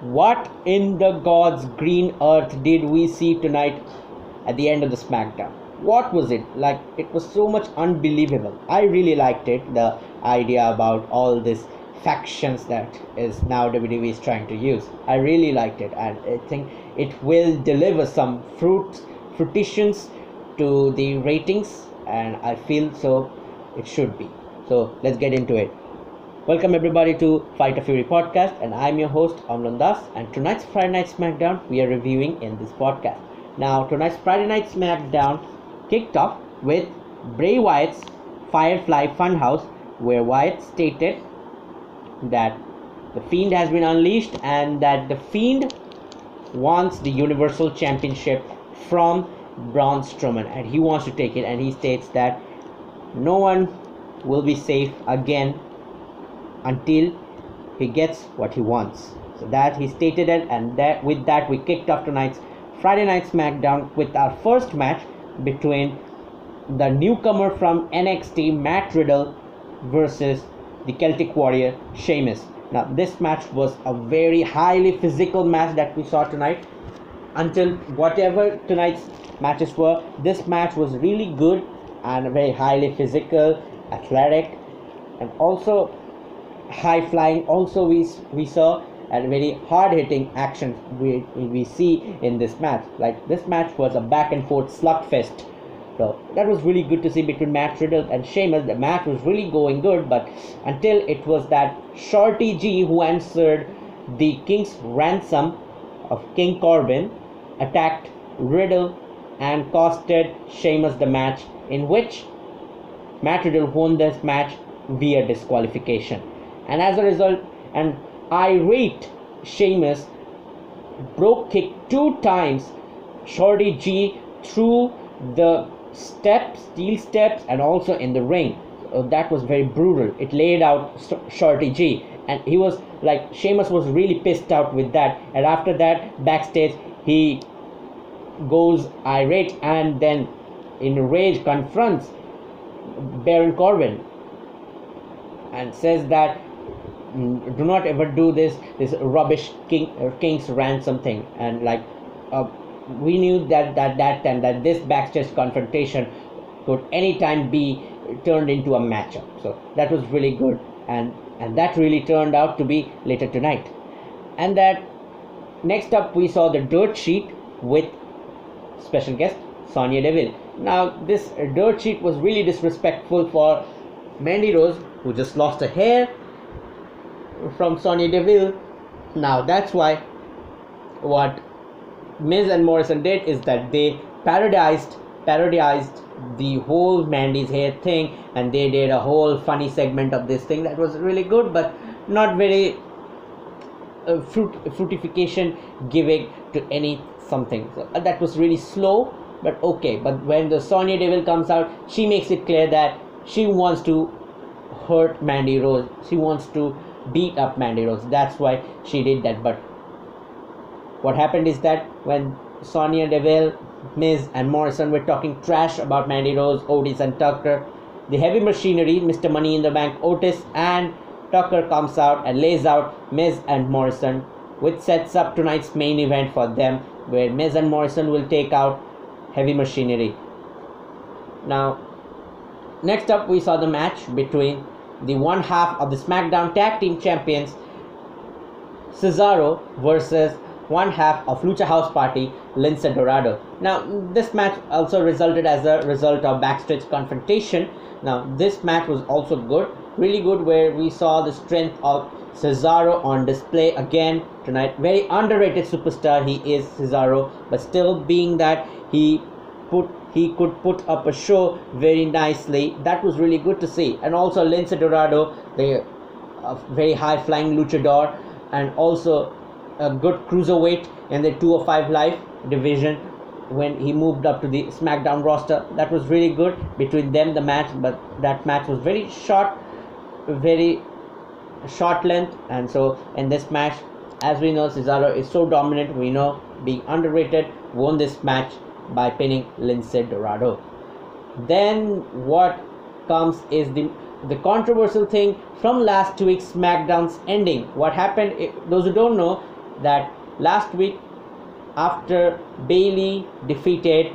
what in the God's green earth did we see tonight at the end of the SmackDown? What was it? Like, it was so much unbelievable. I really liked it. The idea about all these factions that is now WWE is trying to use. I really liked it, and I think it will deliver some fruit fruitions to the ratings, and I feel so it should be. So let's get into it. Welcome everybody to Fight of Fury podcast, and I'm your host Amlan Das. And tonight's Friday Night SmackDown we are reviewing in this podcast. Now tonight's Friday Night SmackDown kicked off with Bray Wyatt's Firefly Funhouse, where Wyatt stated that the Fiend has been unleashed and that the Fiend wants the Universal Championship from Braun Strowman, and he wants to take it. And he states that no one will be safe again until he gets what he wants. So that he stated it, and that with that we kicked off tonight's Friday Night SmackDown with our first match between the newcomer from NXT Matt Riddle versus the Celtic Warrior Sheamus. Now this match was a very highly physical match that we saw tonight. Until whatever tonight's matches were, this match was really good and very highly physical, athletic, and also high flying. Also, we we saw and very hard hitting action we we see in this match. Like this match was a back and forth slugfest. So that was really good to see between Matt Riddle and Sheamus. The match was really going good, but until it was that Shorty G who answered the King's ransom of King Corbin, attacked Riddle and costed Sheamus the match, in which Matt Riddle won this match via disqualification. And as a result, an irate Sheamus broke kick two times Shorty G through the steps, steel steps, and also in the ring. So that was very brutal. It laid out Shorty G, and he was like Sheamus was really pissed out with that. And after that, backstage, he goes irate and then in rage confronts Baron Corbin and says that do not ever do this this rubbish king uh, king's ransom thing. And like uh, we knew that that that time that this backstage confrontation could anytime be turned into a matchup. So that was really good. And and that really turned out to be later tonight. And that next up we saw the dirt sheet with special guest Sonya Deville. Now this dirt sheet was really disrespectful for Mandy Rose who just lost her hair from Sonya Deville. Now that's why what Miz and Morrison did is that they parodized parodized the whole Mandy's hair thing and they did a whole funny segment of this thing that was really good but not very uh, fruit fruitification giving to any something. So uh, that was really slow but okay. But when the Sonya Deville comes out she makes it clear that she wants to hurt Mandy Rose. She wants to beat up Mandy Rose that's why she did that but what happened is that when Sonya Deville, Miz, and Morrison were talking trash about Mandy Rose, Otis, and Tucker, the heavy machinery, Mr. Money in the Bank, Otis, and Tucker comes out and lays out Miz and Morrison, which sets up tonight's main event for them, where Miz and Morrison will take out heavy machinery. Now, next up, we saw the match between the one half of the SmackDown Tag Team Champions, Cesaro versus one half of Lucha House Party, Lince Dorado. Now, this match also resulted as a result of backstage confrontation. Now, this match was also good, really good, where we saw the strength of Cesaro on display again tonight. Very underrated superstar he is, Cesaro, but still being that he put he could put up a show very nicely. That was really good to see. And also Lince Dorado, the uh, very high flying luchador, and also a good cruiserweight in the 205 live division when he moved up to the SmackDown roster. That was really good between them, the match, but that match was very short, very short length. And so, in this match, as we know, Cesaro is so dominant, we know being underrated, won this match by pinning Lince Dorado. Then, what comes is the the controversial thing from last week's SmackDown's ending. What happened? Those who don't know, that last week after Bayley defeated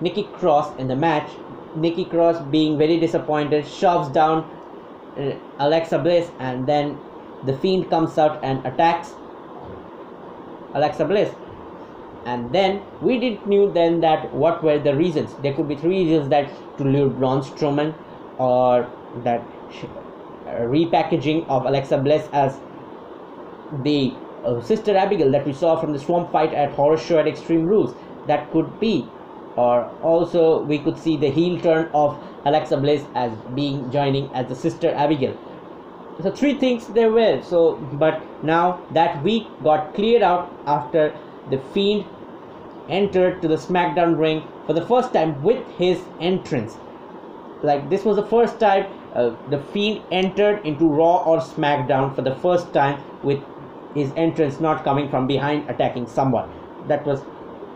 Nikki Cross in the match, Nikki Cross being very disappointed shoves down uh, Alexa Bliss and then the Fiend comes out and attacks Alexa Bliss and then we didn't knew then that what were the reasons. There could be three reasons that to lure Braun Strowman or that uh, repackaging of Alexa Bliss as the uh, sister Abigail that we saw from the swamp fight at Horror Show at Extreme Rules. That could be. Or also we could see the heel turn of Alexa Bliss as being joining as the sister Abigail. So three things there were. So but now that week got cleared out after the Fiend entered to the SmackDown ring for the first time with his entrance. Like this was the first time uh, the Fiend entered into Raw or SmackDown for the first time with his entrance not coming from behind attacking someone. That was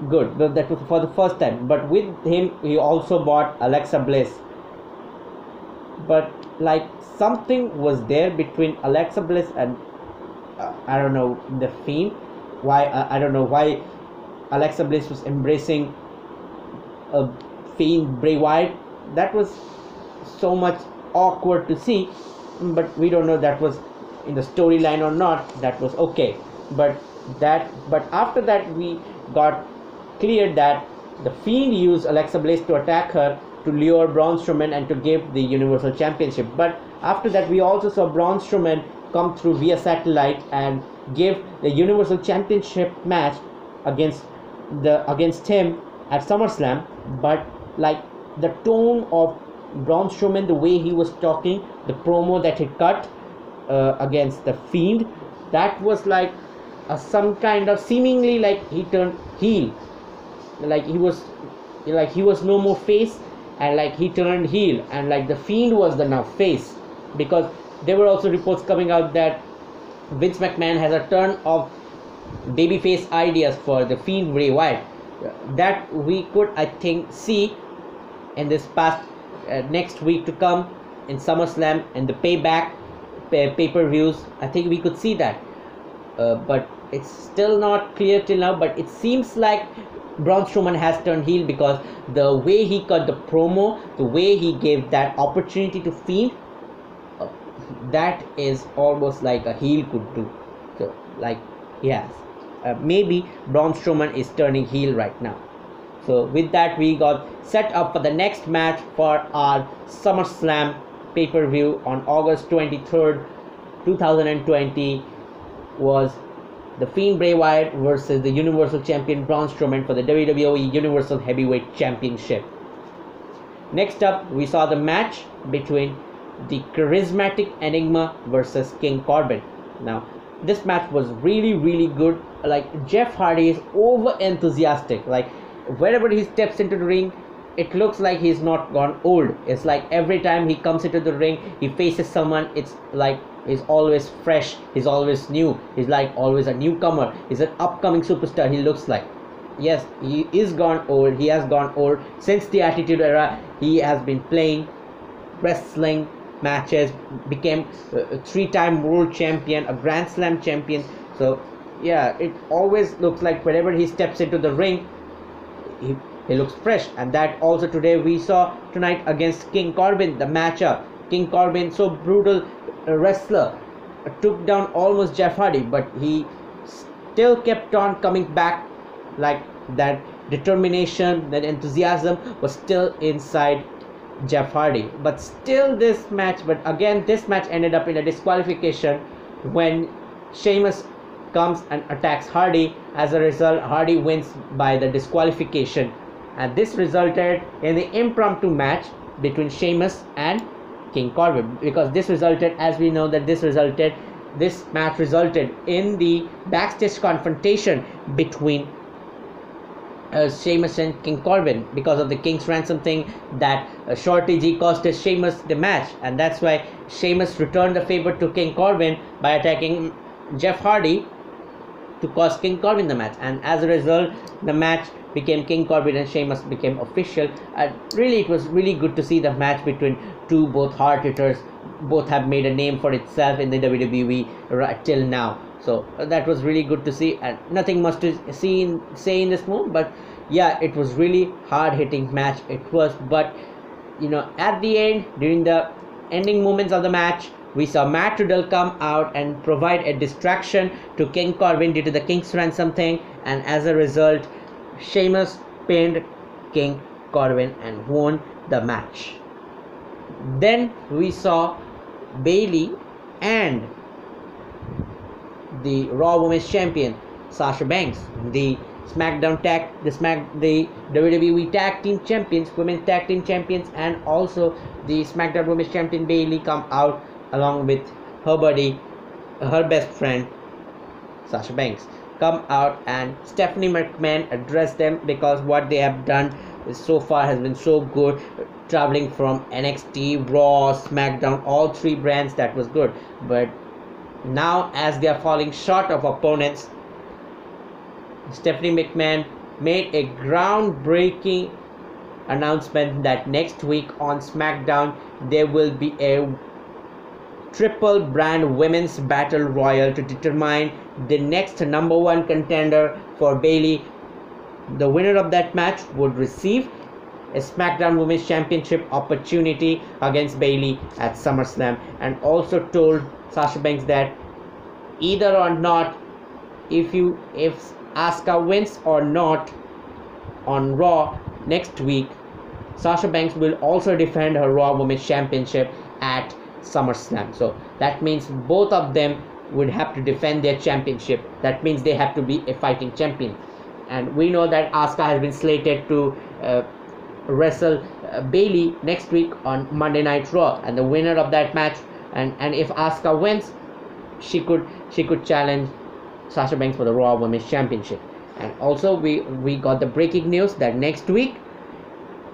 good. That was for the first time. But with him, he also bought Alexa Bliss. But like something was there between Alexa Bliss and uh, I don't know the Fiend why uh, I don't know why Alexa Bliss was embracing a Fiend Bray Wyatt. That was so much awkward to see, but we don't know that was in the storyline or not. That was okay, but that but after that we got clear that the Fiend used Alexa Bliss to attack her to lure Braun Strowman and to give the Universal Championship. But after that, we also saw Braun Strowman come through via satellite and give the Universal Championship match against the against him at SummerSlam. But like the tone of Braun Strowman, the way he was talking, the promo that he cut uh, against the Fiend, that was like a, some kind of seemingly like he turned heel, like he was like he was no more face and like he turned heel and like the Fiend was the now face because there were also reports coming out that Vince McMahon has a turn of babyface ideas for the Fiend Bray Wyatt that we could I think see in this past uh, next week to come in SummerSlam and the payback pay per views. I think we could see that, uh, but it's still not clear till now. But it seems like Braun Strowman has turned heel because the way he cut the promo, the way he gave that opportunity to Fiend, that is almost like a heel could do. So, like, yes, uh, maybe Braun Strowman is turning heel right now. So, with that, we got set up for the next match for our SummerSlam pay per view on August 23rd, 2020. Was the Fiend Bray Wyatt versus the Universal Champion Braun Strowman for the WWE Universal Heavyweight Championship. Next up, we saw the match between the charismatic Enigma versus King Corbin. Now, this match was really, really good. Like, Jeff Hardy is over enthusiastic. Like, wherever he steps into the ring, it looks like he's not gone old. It's like every time he comes into the ring, he faces someone, it's like he's always fresh, he's always new, he's like always a newcomer, he's an upcoming superstar, he looks like. Yes, he is gone old, he has gone old. Since the Attitude Era, he has been playing wrestling matches became a three-time world champion a grand slam champion. So yeah it always looks like whenever he steps into the ring he, he looks fresh. And that also today we saw tonight against king corbin the matchup. King corbin so brutal wrestler took down almost jeff hardy but he still kept on coming back. Like that determination that enthusiasm was still inside Jeff Hardy. But still, this match, but again, this match ended up in a disqualification when Sheamus comes and attacks Hardy. As a result, Hardy wins by the disqualification, and this resulted in the impromptu match between Sheamus and King Corbin. Because this resulted, as we know, that this resulted, this match resulted in the backstage confrontation between uh, Sheamus and King Corbin because of the King's ransom thing that uh, Shorty G costed Sheamus the match, and that's why Sheamus returned the favor to King Corbin by attacking Jeff Hardy to cost King Corbin the match, and as a result, the match became King Corbin and Sheamus became official. And really, it was really good to see the match between two both hard hitters. Both have made a name for itself in the WWE right till now. So that was really good to see, and nothing much to see in, say in this move. But yeah, it was really hard hitting match. It was, but you know, at the end during the ending moments of the match, we saw Matt Riddle come out and provide a distraction to King Corbin due to the King's ransom thing, and as a result, Sheamus pinned King Corbin and won the match. Then we saw Bayley and the Raw Women's Champion Sasha Banks, the SmackDown tag, the Smack, the WWE Tag Team Champions, Women's Tag Team Champions, and also the SmackDown Women's Champion Bayley come out along with her buddy, her best friend Sasha Banks. Come out and Stephanie McMahon address them because what they have done so far has been so good. Traveling from NXT, Raw, SmackDown, all three brands that was good. But now, as they are falling short of opponents, Stephanie McMahon made a groundbreaking announcement that next week on SmackDown there will be a triple brand women's battle royal to determine the next number one contender for Bayley. The winner of that match would receive SmackDown Women's Championship opportunity against Bayley at SummerSlam and also told Sasha Banks that either or not if you if Asuka wins or not on Raw next week Sasha Banks will also defend her Raw Women's Championship at SummerSlam. So that means both of them would have to defend their championship. That means they have to be a fighting champion. And we know that Asuka has been slated to uh, wrestle uh, Bayley next week on Monday Night Raw, and the winner of that match, and and if Asuka wins, she could she could challenge Sasha Banks for the Raw Women's Championship. And also we we got the breaking news that next week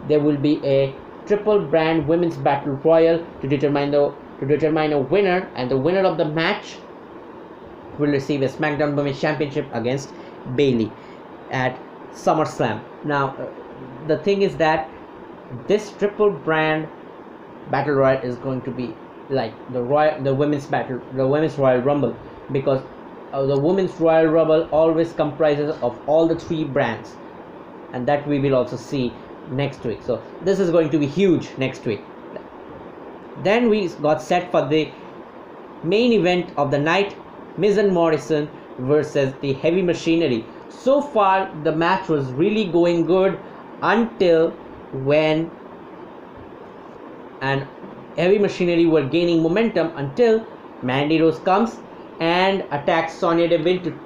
there will be a triple brand women's battle royal to determine the to determine a winner and the winner of the match will receive a SmackDown Women's Championship against Bayley at SummerSlam. Now, uh, the thing is that this triple brand battle royal is going to be like the royal, the women's battle, the women's Royal Rumble, because uh, the women's Royal Rumble always comprises of all the three brands, and that we will also see next week. So this is going to be huge next week. Then we got set for the main event of the night Miz and Morrison versus the Heavy Machinery. So far, the match was really going good until when and Heavy Machinery were gaining momentum until Mandy Rose comes and attacks Sonya Deville to,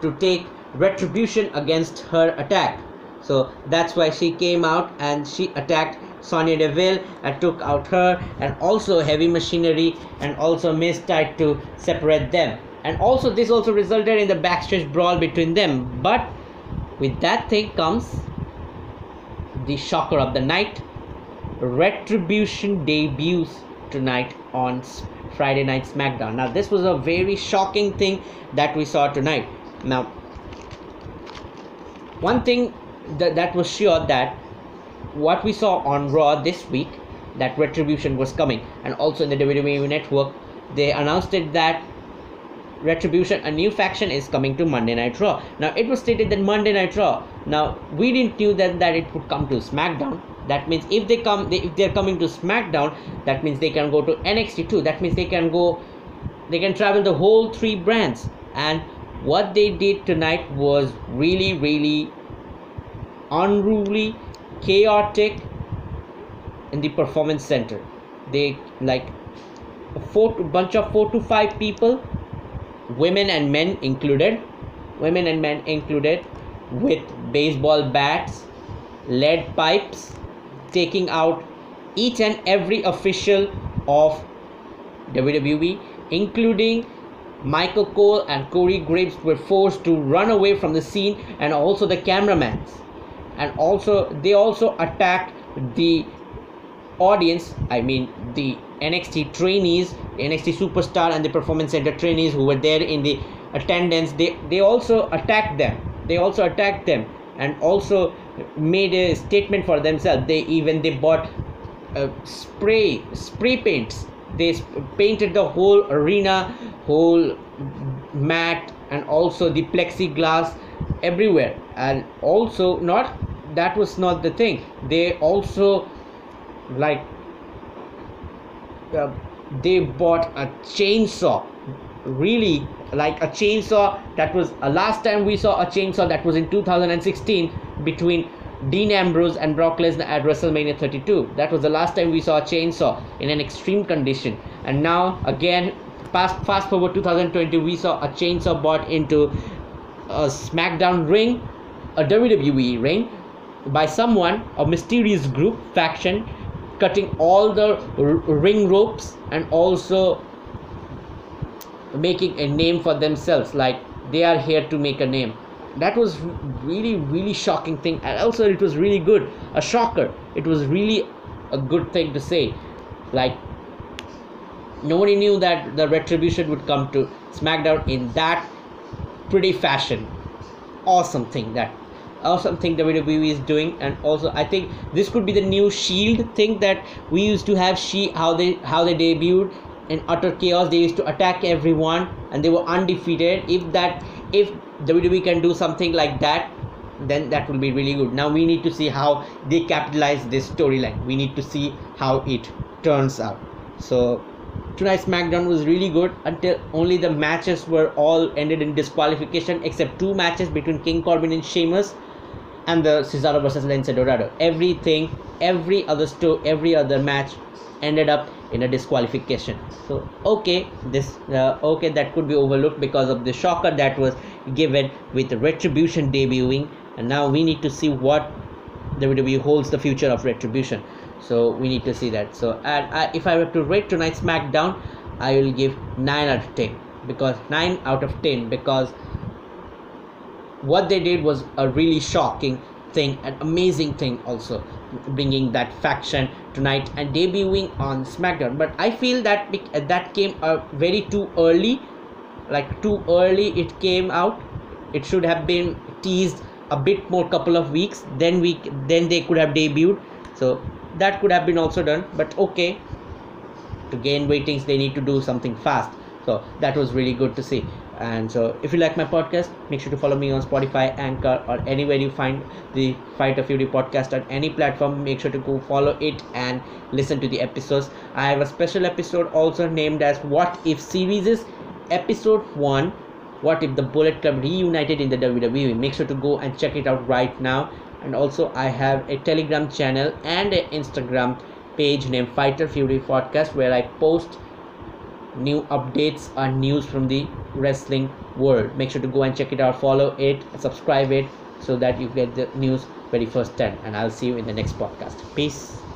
to take retribution against her attack. So that's why she came out and she attacked Sonya Deville and took out her and also heavy machinery and also Miz tried to separate them. And also this also resulted in the backstage brawl between them. But with that thing comes the shocker of the night. Retribution debuts tonight on Friday Night SmackDown. Now this was a very shocking thing that we saw tonight. Now one thing that, that was sure that what we saw on Raw this week, that Retribution was coming, and also in the WWE Network, they announced it that Retribution, a new faction, is coming to Monday Night Raw. Now it was stated that Monday Night Raw. Now we didn't knew that that it would come to SmackDown. That means if they come, they, if they're coming to SmackDown, that means they can go to NXT too. That means they can go, they can travel the whole three brands. And what they did tonight was really, really unruly, chaotic in the performance center. They like a four to, bunch of four to five people, women and men included, women and men included, with baseball bats, lead pipes, taking out each and every official of WWE, including Michael Cole and Corey Graves were forced to run away from the scene and also the cameramans. And also they also attacked the audience i mean the nxt trainees nxt superstar and the performance center trainees who were there in the attendance. They they also attacked them they also attacked them and also made a statement for themselves. They even they bought uh, spray spray paints. They painted the whole arena whole mat and also the plexiglass everywhere. And also not that was not the thing. They also like uh, they bought a chainsaw really like a chainsaw that was uh, last time we saw a chainsaw that was in 2016 between Dean Ambrose and Brock Lesnar at WrestleMania 32 that was the last time we saw a chainsaw in an extreme condition. And now again fast fast forward 2020 we saw a chainsaw bought into a SmackDown ring a WWE ring by someone a mysterious group faction cutting all the ring ropes and also making a name for themselves like they are here to make a name. That was really really shocking thing and also it was really good a shocker. It was really a good thing to say. Like nobody knew that the retribution would come to smackdown in that pretty fashion. Awesome thing that awesome thing WWE is doing and also I think this could be the new shield thing that we used to have she how they how they debuted in utter chaos they used to attack everyone and they were undefeated. If that if WWE can do something like that then that will be really good. Now we need to see how they capitalize this storyline. We need to see how it turns out. So tonight's SmackDown was really good until only the matches were all ended in disqualification except two matches between King Corbin and Sheamus and the Cesaro versus Lince Dorado. Everything, every other sto- every other match ended up in a disqualification. So okay, this uh, okay that could be overlooked because of the shocker that was given with Retribution debuting, and now we need to see what WWE holds the future of Retribution. So we need to see that. So and I, if I were to rate tonight's SmackDown, I will give nine out of ten because nine out of ten because what they did was a really shocking thing an amazing thing also bringing that faction tonight and debuting on smackdown. But i feel that that came uh, very too early. Like too early it came out. It should have been teased a bit more couple of weeks. Then we then they could have debuted. So that could have been also done. But okay. To gain ratings they need to do something fast. So that was really good to see and so if you like my podcast make sure to follow me on spotify anchor or anywhere you find the fight of fury podcast on any platform. Make sure to go follow it and listen to the episodes. I have a special episode also named as what if series episode 1 what if the bullet club reunited in the wwe make sure to go and check it out right now. And also i have a telegram channel and an instagram page named fighter fury podcast where i post new updates and news from the wrestling world. Make sure to go and check it out. Follow it subscribe it so that you get the news very first time. And i'll see you in the next podcast. Peace